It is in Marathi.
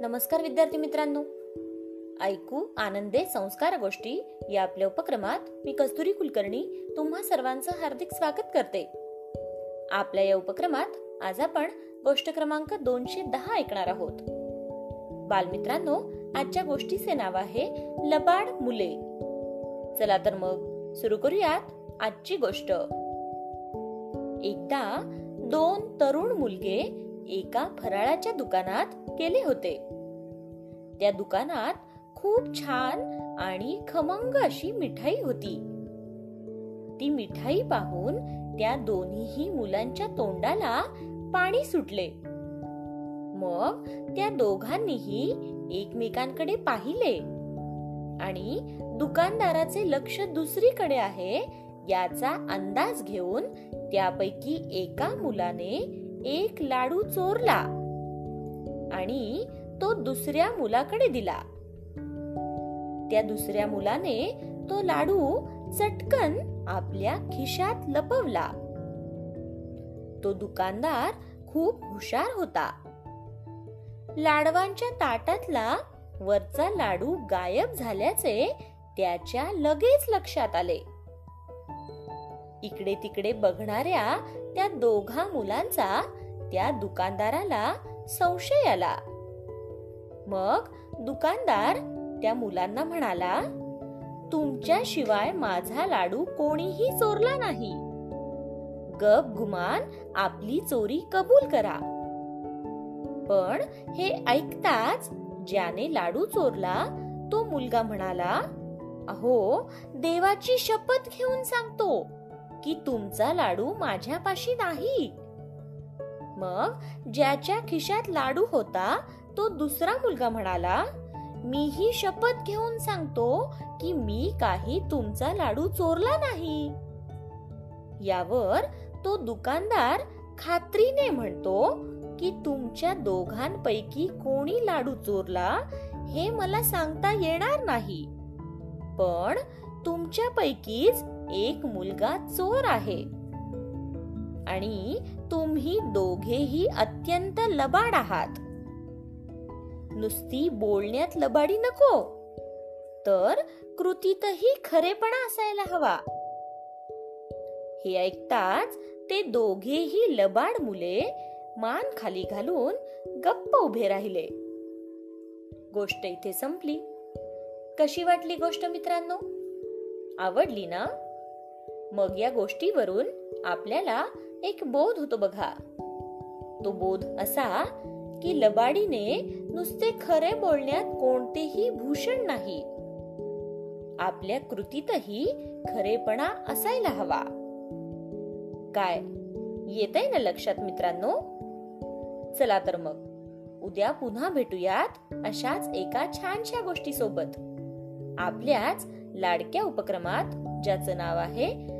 नमस्कार विद्यार्थी मित्रांनो. ऐकू आनंदे संस्कार गोष्टी या आपल्या उपक्रमात मी कस्तुरी कुलकर्णी तुम्हा सर्वांचं हार्दिक स्वागत करते. आपल्या या उपक्रमात आज आपण गोष्ट क्रमांक दोनशे दहा ऐकणार आहोत. बालमित्रांनो आजच्या गोष्टीचे नाव आहे लबाड मुले. चला तर मग सुरू करूयात आजची गोष्ट. एकदा दोन तरुण मुलगे एका फराळाच्या दुकानात केले होते. त्या दुकानात खूप छान आणि खमंग अशी मिठाई होती. ती मिठाई पाहून त्या दोन्हीही मुलांच्या तोंडाला पाणी सुटले. मग त्या दोघांनीही एकमेकांकडे पाहिले आणि दुकानदाराचे लक्ष दुसरीकडे आहे याचा अंदाज घेऊन त्यापैकी एका मुलाने एक लाडू चोरला आणि तो दुसऱ्या मुलाकडे दिला. त्या दुसऱ्या मुलाने तो लाडू चटकन आपल्या खिशात लपवला. तो दुकानदार खूप हुशार होता. लाडवांच्या ताटातला वरचा लाडू गायब झाल्याचे त्याच्या लगेच लक्षात आले. इकडे तिकडे बघणाऱ्या त्या दोघा मुलांचा त्या दुकानदाराला संशय आला. मग दुकानदार त्या मुलांना म्हणाला तुमच्याशिवाय माझा लाडू कोणीही चोरला नाही. गप गुमान आपली चोरी कबूल करा. पण हे ऐकताच ज्याने लाडू चोरला तो मुलगा म्हणाला अहो देवाची शपथ घेऊन सांगतो. की तुमचा लाडू माझ्यापाशी नाही. मग ज्याच्या खिशात लाडू होता तो दुसरा मुलगा म्हणाला मीही शपथ घेऊन सांगतो की मी काही तुमचा लाडू चोरला नाही. यावर तो दुकानदार खात्रीने म्हणतो की तुमच्या दोघांपैकी कोणी लाडू चोरला हे मला सांगता येणार नाही. पण तुमच्यापैकीच एक मुलगा चोर आहे. आणि तुम्ही दोघेही अत्यंत लबाड आहात. नुसती बोलण्यात लबाडी नको. तर कृतीतही खरेपणा असायला हवा. हे ऐकताच ते दोघेही लबाड मुले मान खाली घालून गप्प उभे राहिले. गोष्ट इथे संपली. कशी वाटली गोष्ट मित्रांनो? आवडली ना? मग या गोष्टीवरून आपल्याला एक बोध होतो बघा. तो बोध असा की लबाडीने नुसते खरे बोलण्यात कोणतेही भूषण नाही. आपल्या कृतीतही खरेपणा असायला हवा. काय? येतय ना लक्षात मित्रांनो? चला तर मग. उद्या पुन्हा भेटूयात अशाच एका छानशा गोष्टी सोबत आपल्याच लाडक्या उपक्रमात ज्याचं नाव आहे